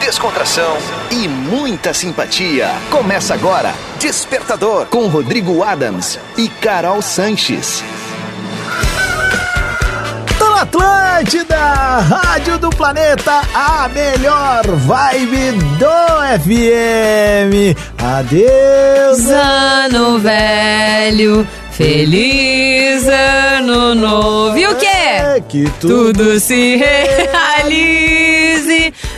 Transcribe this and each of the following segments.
descontração e muita simpatia. Começa agora Despertador com Rodrigo Adams e Carol Sanches. Tá na Atlântida, Rádio do Planeta, a melhor vibe do FM. Adeus, ano velho, feliz ano novo. E o quê? Que tudo, Tudo se realize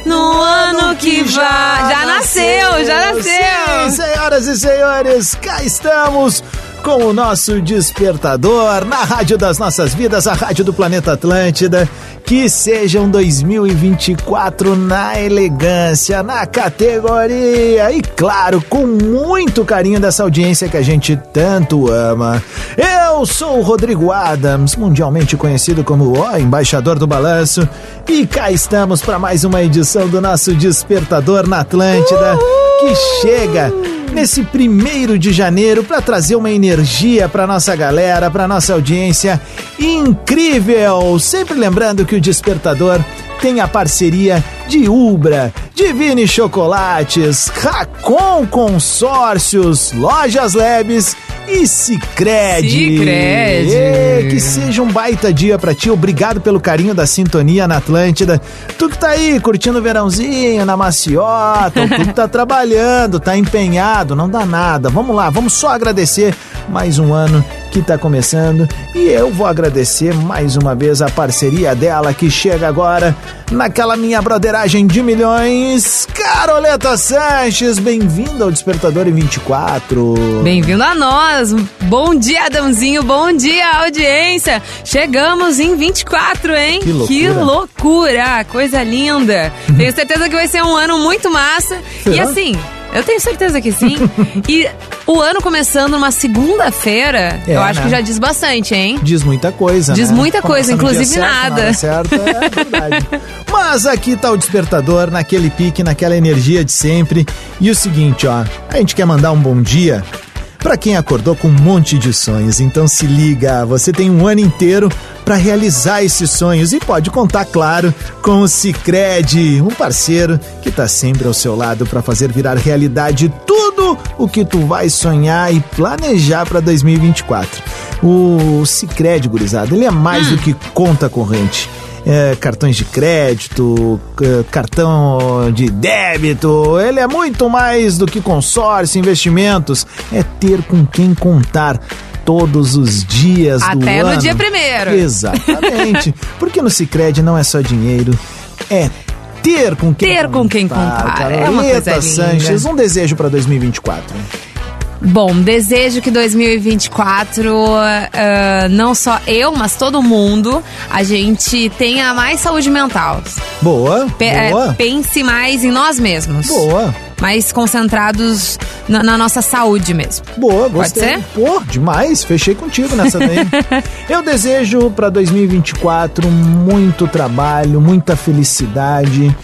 no ano que vai. Já nasceu, já Sim, nasceu. senhoras e senhores, cá estamos com o nosso despertador na Rádio das Nossas Vidas, a Rádio do Planeta Atlântida. Que seja um 2024 na elegância, na categoria e, claro, com muito carinho dessa audiência que a gente tanto ama. Eu sou o Rodrigo Adams, mundialmente conhecido como o Embaixador do Balanço, e cá estamos para mais uma edição do nosso Despertador na Atlântida, que chega nesse primeiro de janeiro para trazer uma energia para nossa galera, para nossa audiência incrível. Sempre lembrando que o Despertador tem a parceria de Ubra, Divine Chocolates, Racon Consórcios, Lojas Lebes e. Sicredi. Ê, Que seja um baita dia pra ti. Obrigado pelo carinho da sintonia na Atlântida. Tu que tá aí curtindo o verãozinho na maciota, tu que tá trabalhando, tá empenhado, não dá nada. Vamos lá, vamos só agradecer mais um ano que tá começando e eu vou agradecer mais uma vez a parceria dela que chega agora naquela minha broderagem de milhões. Caroleta Sanches, bem-vinda ao Despertador em 24. Bem-vindo a nós. Bom dia, Adãozinho. Bom dia, audiência. Chegamos em 24, hein? Que loucura. Que loucura. Coisa linda. Tenho certeza que vai ser um ano muito massa. E Será? assim, eu tenho certeza que sim. e o ano começando numa segunda-feira, É, eu acho né? que já diz bastante, hein? Diz muita coisa, Diz né? muita coisa, Começa inclusive certo, na nada. certa, é verdade. Mas aqui tá o despertador, naquele pique, naquela energia de sempre. E o seguinte, ó, a gente quer mandar um bom dia pra quem acordou com um monte de sonhos. Então se liga, você tem um ano inteiro pra realizar esses sonhos e pode contar, claro, com o Sicredi, um parceiro que tá sempre ao seu lado pra fazer virar realidade tudo o que tu vai sonhar e planejar pra 2024. O Sicredi, gurizada, ele é mais do que conta corrente. É, cartões de crédito, c- cartão de débito, ele é muito mais do que consórcio, investimentos, é ter com quem contar todos os dias do Até ano. no dia primeiro. Exatamente, porque no Sicredi não é só dinheiro, é ter com quem Ter com quem contar, é Caroleta uma coisa linda. Sanches, um desejo para 2024. Bom, desejo que 2024, ah, não só eu, mas todo mundo, a gente tenha mais saúde mental. Boa, Pe- é, boa, pense mais em nós mesmos. boa, Mais concentrados na, na nossa saúde mesmo. boa, gostei. ser? Pô, demais, fechei contigo nessa daí. Eu desejo para 2024 muito trabalho, muita felicidade.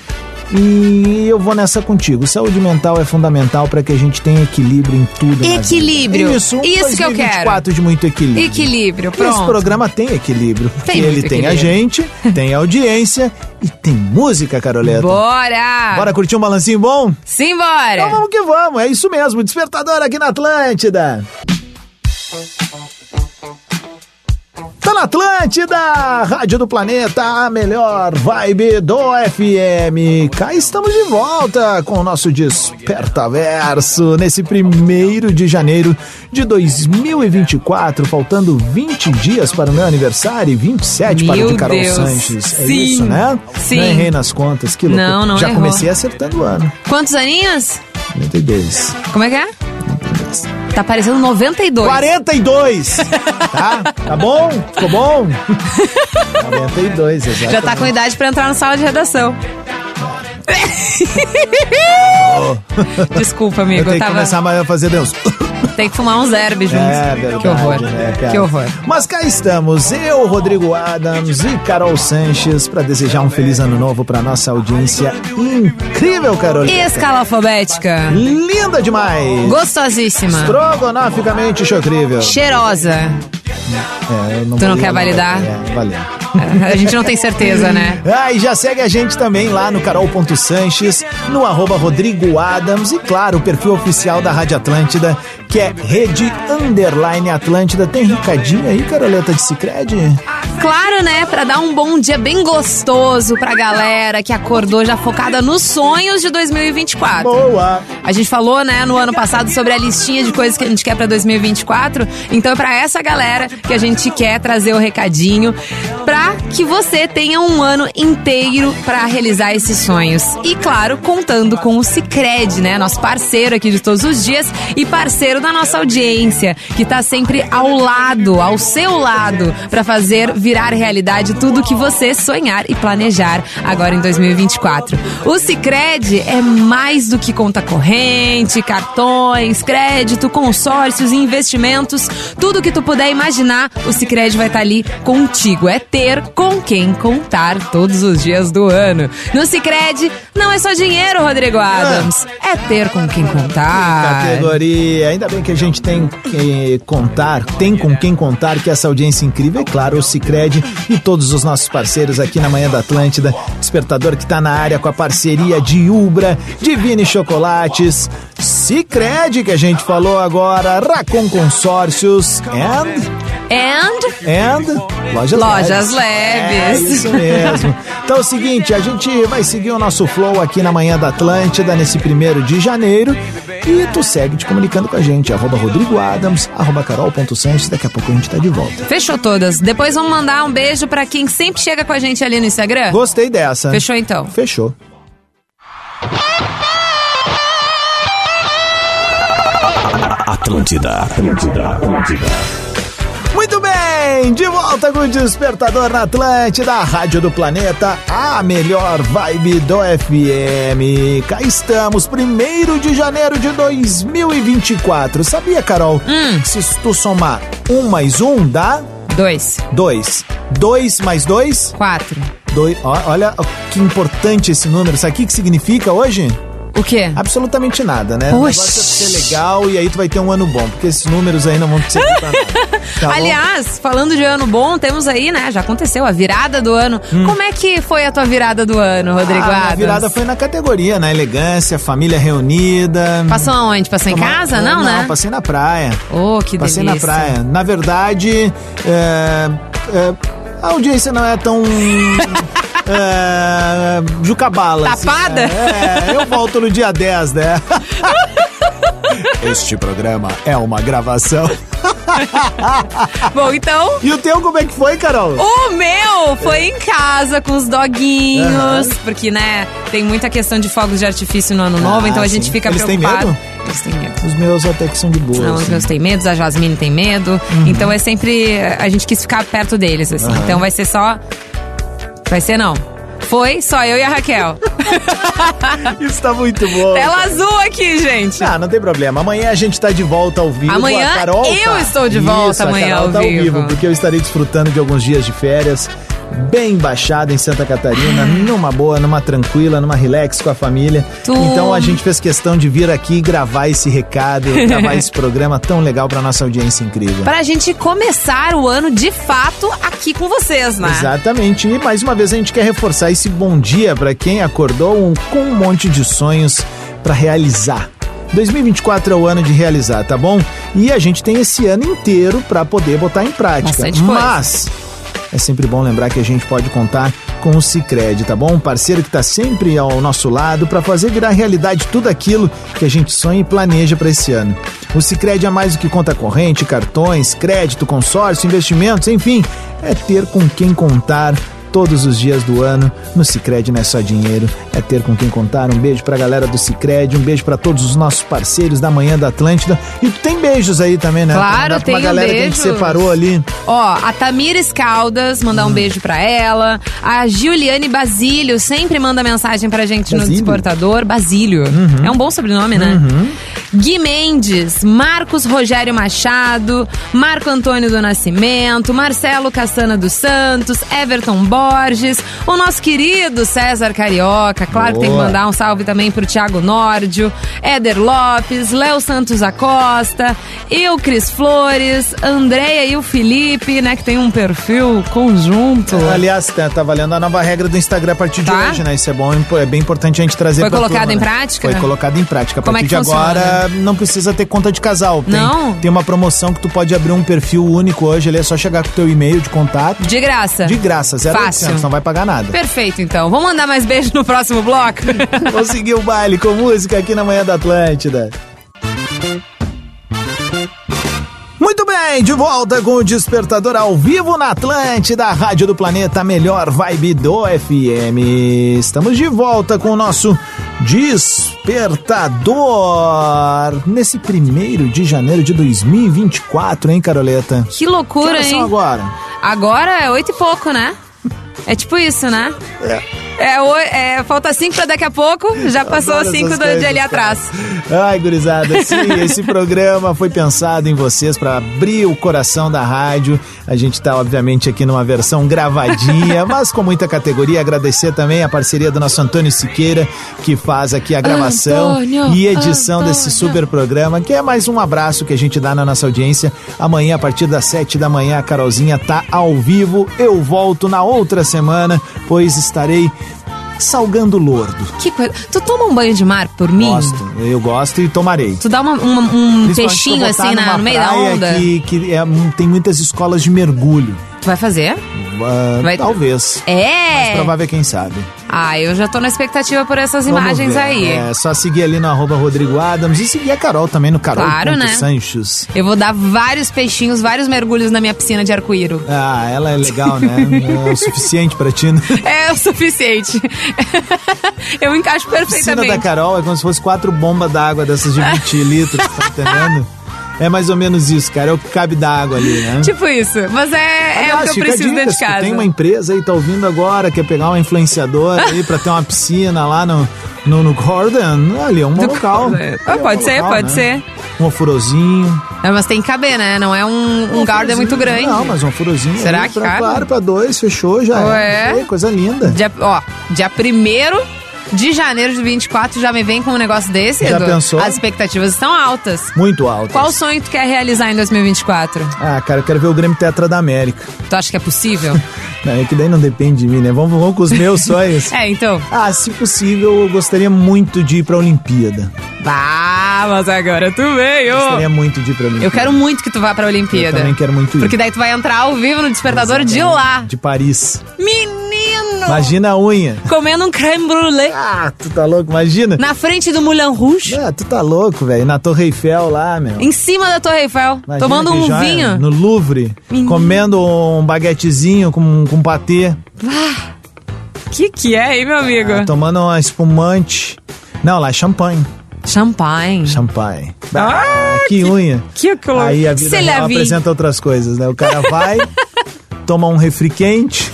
E eu vou nessa contigo. Saúde mental é fundamental para que a gente tenha equilíbrio em tudo. Equilíbrio. Isso, um Isso que eu quero. 2024 de muito equilíbrio. Equilíbrio, Porque Esse pronto. programa tem equilíbrio. Porque Tem ele tem a equilíbrio. gente, tem audiência e tem música, Caroleta. Bora! Bora curtir um balancinho bom? Então Simbora! vamos que vamos, é isso mesmo, despertador aqui na Atlântida. Na Atlântida, Rádio do Planeta, a melhor vibe do FM. Cá estamos de volta com o nosso Despertaverso nesse primeiro de janeiro de 2024, faltando 20 dias para o meu aniversário e 27 para o de Meu Carol Deus. Sanches. É Sim, isso, né? sim. Não errei nas contas, que loucura. Não, não Já errou. comecei acertando o ano. Quantos aninhos? 92. Como é que é? Tá parecendo 92. 42! Tá? Tá bom? Ficou bom? 92, exatamente. Já tá com idade pra entrar na sala de redação. Desculpa, Eu amigo. tenho Eu que tava... começar a fazer Deus. Tem que fumar uns herbes juntos. É verdade. que horror. né, cara? que horror. Mas cá estamos, eu, Rodrigo Adams e Carol Sanches, para desejar um feliz ano novo para nossa audiência incrível, Carolina. Escala alfabética. Linda demais. Gostosíssima. Estrogonoficamente chocrível. Cheirosa. É, eu Tu não quer validar? É, valeu. A gente não tem certeza, né? Ah, e já segue a gente também lá no carol.sanches, no arroba Rodrigo Adams e, claro, o perfil oficial da Rádio Atlântida, que é Rede Underline Atlântida. Tem recadinho aí, Caroleta de Cicred? Claro, né? Pra dar um bom dia bem gostoso pra galera que acordou já focada nos sonhos de 2024. Boa! A gente falou, né, no ano passado sobre a listinha de coisas que a gente quer pra 2024. Então é pra essa galera que a gente quer trazer o recadinho pra que você tenha um ano inteiro pra realizar esses sonhos. E claro, contando com o Cicred, né, nosso parceiro aqui de todos os dias e parceiro da nossa audiência, que tá sempre ao lado, ao seu lado, pra fazer virar realidade tudo que você sonhar e planejar agora em 2024. O Cicred é mais do que conta corrente, cartões, crédito, consórcios, investimentos, tudo que tu puder imaginar, o Cicred vai estar ali contigo. É ter com quem contar todos os dias do ano. No Cicred não é só dinheiro, Rodrigo Adams, é ter com quem contar. Categoria. Ainda bem que a gente tem que contar, tem com quem contar que essa audiência incrível, é claro, o Cicred e todos os nossos parceiros aqui na Manhã da Atlântida. Despertador que tá na área com a parceria de Ubra, Divine Chocolates, Cicred, que a gente falou agora, Racon Consórcios and... And And Lojas, Lojas Leves. Leves. É isso mesmo. Então é o seguinte, a gente vai seguir o nosso flow aqui na Manhã da Atlântida nesse primeiro de janeiro. E tu segue te comunicando com a gente, arroba Rodrigo Adams, arroba carol.sanches. Daqui a pouco a gente tá de volta. fechou todas. Depois vamos mandar um beijo pra quem sempre chega com a gente ali no Instagram. Gostei dessa. Fechou então. Fechou. Atlântida, Atlântida, Atlântida. De volta com o Despertador na Atlântida, a Rádio do Planeta, a melhor vibe do FM. Cá estamos, primeiro de janeiro de 2024. Sabia, Carol? Hum. Se tu somar um mais um, dá Dois, dois. Dois mais dois, quatro. dois. Olha que importante esse número. Sabe o que significa hoje? O quê? Absolutamente nada, né? O Oxi. negócio é ser legal e aí tu vai ter um ano bom, porque esses números aí não vão te nada. Tá? Aliás, falando de ano bom, temos aí, né? Já aconteceu a virada do ano. Como é que foi a tua virada do ano, Rodrigo Hum. Ah, Adams? virada foi na categoria, na elegância, família reunida. Passou aonde? Passou em Toma- casa? Não, não, né? passei na praia. Oh, que passei delícia. na praia. Na verdade, é, é, a audiência não é tão. é, Jucabala. assim, Tapada? né? É, eu volto no dia 10, né? Este programa é uma gravação. Bom, então, E o teu, como é que foi, Carol? o meu foi em casa com os doguinhos. Porque, né, tem muita questão de fogos de artifício no ano novo, Ah, então a gente sim. fica Eles têm preocupado. medo? Eles têm medo. Os meus até que são de boa. Não, os assim. meus têm medo, a Jasmine tem medo. Então é sempre. A gente quis ficar perto deles, assim. Então vai ser só. Vai ser não. Foi só eu e a Raquel. Isso tá muito bom. Tela azul aqui, gente. Ah, não tem problema. Amanhã a gente tá de volta ao vivo. Amanhã a Carol eu tá. estou de volta Isso, a amanhã Carol ao tá vivo. Porque eu estarei desfrutando de alguns dias de férias. Bem baixada em Santa Catarina, numa boa, numa tranquila, numa relax com a família. Tu- Então a gente fez questão de vir aqui gravar esse recado, gravar esse programa tão legal pra nossa audiência incrível. Pra gente começar o ano de fato aqui com vocês, né? Exatamente. E mais uma vez a gente quer reforçar esse bom dia para quem acordou com um monte de sonhos para realizar. 2024 é o ano de realizar, tá bom? E a gente tem esse ano inteiro para poder botar em prática. Bastante coisa. Mas é sempre bom lembrar que a gente pode contar com o Cicred, tá bom? Um parceiro que tá sempre ao nosso lado para fazer virar realidade tudo aquilo que a gente sonha e planeja para esse ano. O Cicred é mais do que conta corrente, cartões, crédito, consórcio, investimentos, enfim, é ter com quem contar todos os dias do ano. No Cicred não é só dinheiro, é ter com quem contar. Um beijo pra galera do Cicred, um beijo pra todos os nossos parceiros da Manhã da Atlântida. E tem beijos aí também, né? Claro, Pra mandar pra galera que a gente separou ali. Ó, a Tamires Caldas, mandar um beijo pra ela. A Giuliane Basílio sempre manda mensagem pra gente no Basílio? Desportador. Basílio. É um bom sobrenome, né? Gui Mendes, Marcos Rogério Machado, Marco Antônio do Nascimento, Marcelo Cassana dos Santos, Everton Borges, o nosso querido César Carioca, claro que tem que Boa. mandar um salve também pro Thiago Nórdio, Éder Lopes, Léo Santos Acosta, eu, Cris Flores, Andréia e o Felipe, né, que tem um perfil conjunto. Aliás, tá, tá valendo a nova regra do Instagram a partir de Tá. hoje, né? Isso é bom, é bem importante a gente trazer Foi colocado turma, em né? prática? Foi colocado em prática. A Como é partir de agora, funciona? não precisa ter conta de casal. Tem, Não? Tem uma promoção que tu pode abrir um perfil único hoje, ele é só chegar com o teu e-mail de contato. De graça. De graça, zero Fácil. 800, não vai pagar nada. Perfeito, então. Vamos mandar mais beijo no próximo bloco? Vou seguir o baile com música aqui na Manhã da Atlântida. Muito bem, de volta com o Despertador ao vivo na Atlântida, Rádio do Planeta, melhor vibe do FM. Estamos de volta com o nosso Despertador nesse primeiro de janeiro de 2024, hein, Caroleta? que Que loucura, são hein? agora? Agora é oito e pouco, né? É tipo isso, né? É. É, é, falta cinco pra daqui a pouco, já passou Adoro cinco do, de ali atrás. Ai, gurizada, sim, esse programa foi pensado em vocês para abrir o coração da rádio. A gente tá, obviamente, aqui numa versão gravadinha, mas com muita categoria. Agradecer também a parceria do nosso Antônio Siqueira, que faz aqui a gravação Antônio, e edição Antônio. desse super programa, que é mais um abraço que a gente dá na nossa audiência. Amanhã, a partir das sete da manhã, a Carolzinha tá ao vivo. Eu volto na outra semana, pois estarei salgando lordo. Que coisa. Tu toma um banho de mar por mim? Gosto, eu gosto e tomarei. Tu dá uma- uma- um peixinho assim na- no meio da onda? Que, que é, tem muitas escolas de mergulho. Vai fazer? Ah, Vai- Talvez. É! Provável é quem sabe. Ah, eu já tô na expectativa por essas Vamos imagens ver. aí. É só seguir ali no arroba Rodrigo Adams e seguir a Carol também no Carol Claro, né? Sanchos. Eu vou dar vários peixinhos, vários mergulhos na minha piscina de arco-íro. Ah, ela é legal, né? É o suficiente pra ti. né? É o suficiente. eu encaixo A piscina perfeitamente. da Carol é como se fosse quatro bombas d'água dessas de 20 litros, tá entendendo? É mais ou menos isso, cara. É o que cabe da água ali, né? Tipo isso. Mas é, é o que eu preciso dentro de casa. Tem uma empresa aí, tá ouvindo agora, quer pegar uma influenciadora aí pra ter uma piscina lá no, no, no Gordon, ali é um Do local. Ali Ah, é um pode ser, local, pode né? ser. Um oforozinho. É, mas tem que caber, né? Não é um, um garden muito grande. Não, mas um furozinho. Será aí que pra, cabe? Claro, pra dois, fechou, já Ué? é. Coisa linda. Dia, ó, dia 1 de janeiro de 24 já me vem com um negócio desse, Já Edu? pensou? As expectativas estão altas. Muito alto. Qual sonho tu quer realizar em 2024? Ah, cara, eu quero ver o Grêmio Tetra da América. Tu acha que é possível? Não, é que daí não depende de mim, né? Vamos, vamos com os meus sonhos. é, então. Ah, se possível, eu gostaria muito de ir pra Olimpíada. Ah, mas agora tu veio. Gostaria muito de ir pra Olimpíada. Eu quero muito que tu vá pra Eu Olimpíada. também quero muito ir. Porque daí tu vai entrar ao vivo no despertador de lá. De Paris. Menino! Imagina a unha. Comendo um creme brulee Ah, tu tá louco? Imagina. na frente do Moulin Rouge. Ah, tu tá louco, velho. Na Torre Eiffel lá, meu. Em cima da Torre Eiffel, Imagina tomando que um joia. vinho. No Louvre. Menino. Comendo um baguetezinho com, com patê. Que que é, hein, meu amigo? Ah, tomando uma espumante. Não, lá é champanhe. Champanhe. Champanhe. Ah, que unha. Que colo... Aí a vida apresenta outras coisas, né? O cara vai, toma um refri quente,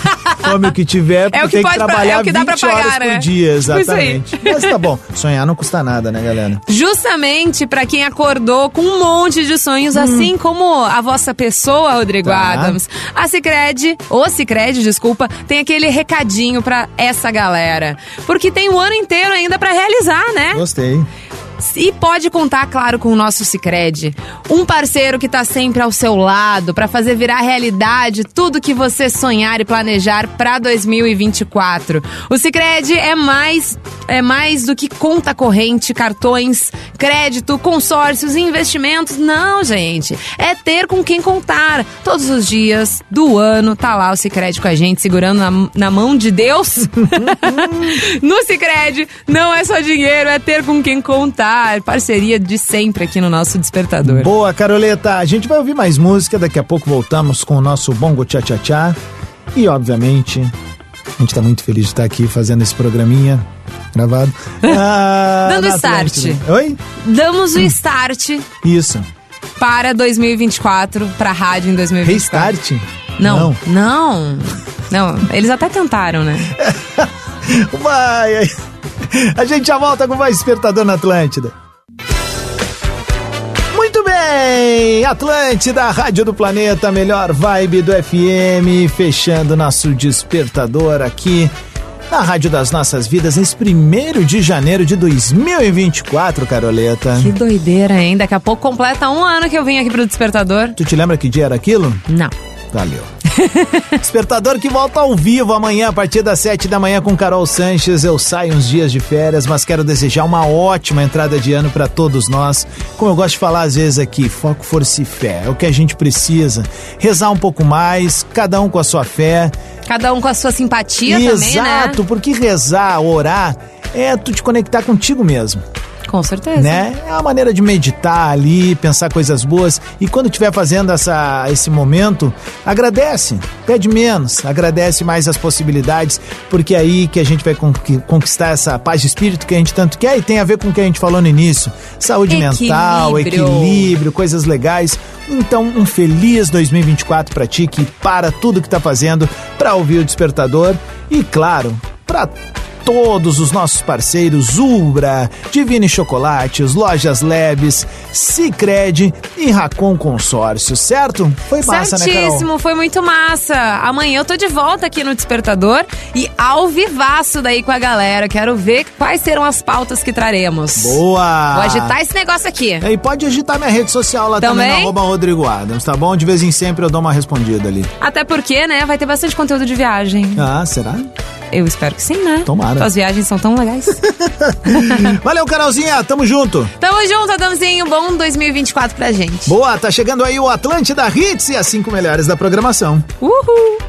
come o que tiver, porque É o que tem que pode pra- trabalhar é o que dá 20 pra pagar, horas por né? dia, Tipo exatamente. Mas tá bom, sonhar não custa nada, né, galera? Justamente pra quem acordou com um monte de sonhos, assim como a vossa pessoa, Rodrigo Hum. Tá. Adams. A Cicred, ou Cicred, desculpa, tem aquele recadinho pra essa galera. Porque tem o ano inteiro ainda pra realizar, né? Gostei. E pode contar, claro, com o nosso Cicred. Um parceiro que tá sempre ao seu lado pra fazer virar realidade tudo que você sonhar e planejar pra 2024. O Cicred é mais é mais do que conta corrente, cartões, crédito, consórcios investimentos. Não, gente. É ter com quem contar. Todos os dias do ano tá lá o Cicred com a gente, segurando na, na mão de Deus. no Cicred, não é só dinheiro, é ter com quem contar. Parceria de sempre aqui no nosso Despertador. Boa, Caroleta. A gente vai ouvir mais música, daqui a pouco voltamos com o nosso Bongo Tchá Tchá Tchá. E, obviamente, A gente tá muito feliz de estar aqui fazendo esse programinha gravado. Ah, Dando start. Oi? Damos o start Isso. para 2024, pra rádio em 2024. Restart? Não, não. Não, eles até tentaram, né? Vai! A gente já volta com mais Despertador na Atlântida. Bem! Atlântida, Rádio do Planeta, melhor vibe do FM, fechando nosso despertador aqui na Rádio das Nossas Vidas, nesse primeiro de janeiro de 2024, Caroleta. Que doideira, hein? Daqui a pouco completa um ano que eu vim aqui pro Despertador. Tu te lembra que dia era aquilo? Não. Valeu. Despertador que volta ao vivo amanhã a partir das 7 da manhã com Carol Sanches. Eu saio uns dias de férias, mas quero desejar uma ótima entrada de ano para todos nós. Como eu gosto de falar às vezes aqui, foco, força e fé. É o que a gente precisa. Rezar um pouco mais, cada um com a sua fé. Cada um com a sua simpatia também, né? Exato, porque rezar, orar, é tu te conectar contigo mesmo Com certeza. né? É uma maneira de meditar ali, pensar coisas boas. E quando estiver fazendo essa, esse momento, agradece, pede menos, agradece mais as possibilidades, porque é aí que a gente vai conqui- conquistar essa paz de espírito que a gente tanto quer e tem a ver com o que a gente falou no início: saúde mental, Equilíbrio. equilíbrio, coisas legais. Então, um feliz 2024 pra ti que para tudo que tá fazendo pra ouvir o despertador e, claro, pra todos os nossos parceiros Ubra, Divine Chocolates, Lojas Labs, Cicred e Racon Consórcio, certo? Foi massa, né, Carol? Certíssimo, foi muito massa. Amanhã eu tô de volta aqui no Despertador e ao vivaço daí com a galera. Quero ver quais serão as pautas que traremos. Boa! Vou agitar esse negócio aqui. É, E pode agitar minha rede social lá também, Também? arroba Rodrigo Adams, tá bom? De vez em sempre eu dou uma respondida ali. Até porque, né, vai ter bastante conteúdo de viagem. Ah, será? Eu espero que sim, né? Tomara. Suas viagens são tão legais. Valeu, Carolzinha, tamo junto. Tamo junto, Adamzinho. Bom 2024 pra gente. Boa, tá chegando aí o Atlântida Hits e as cinco melhores da programação. Uhul!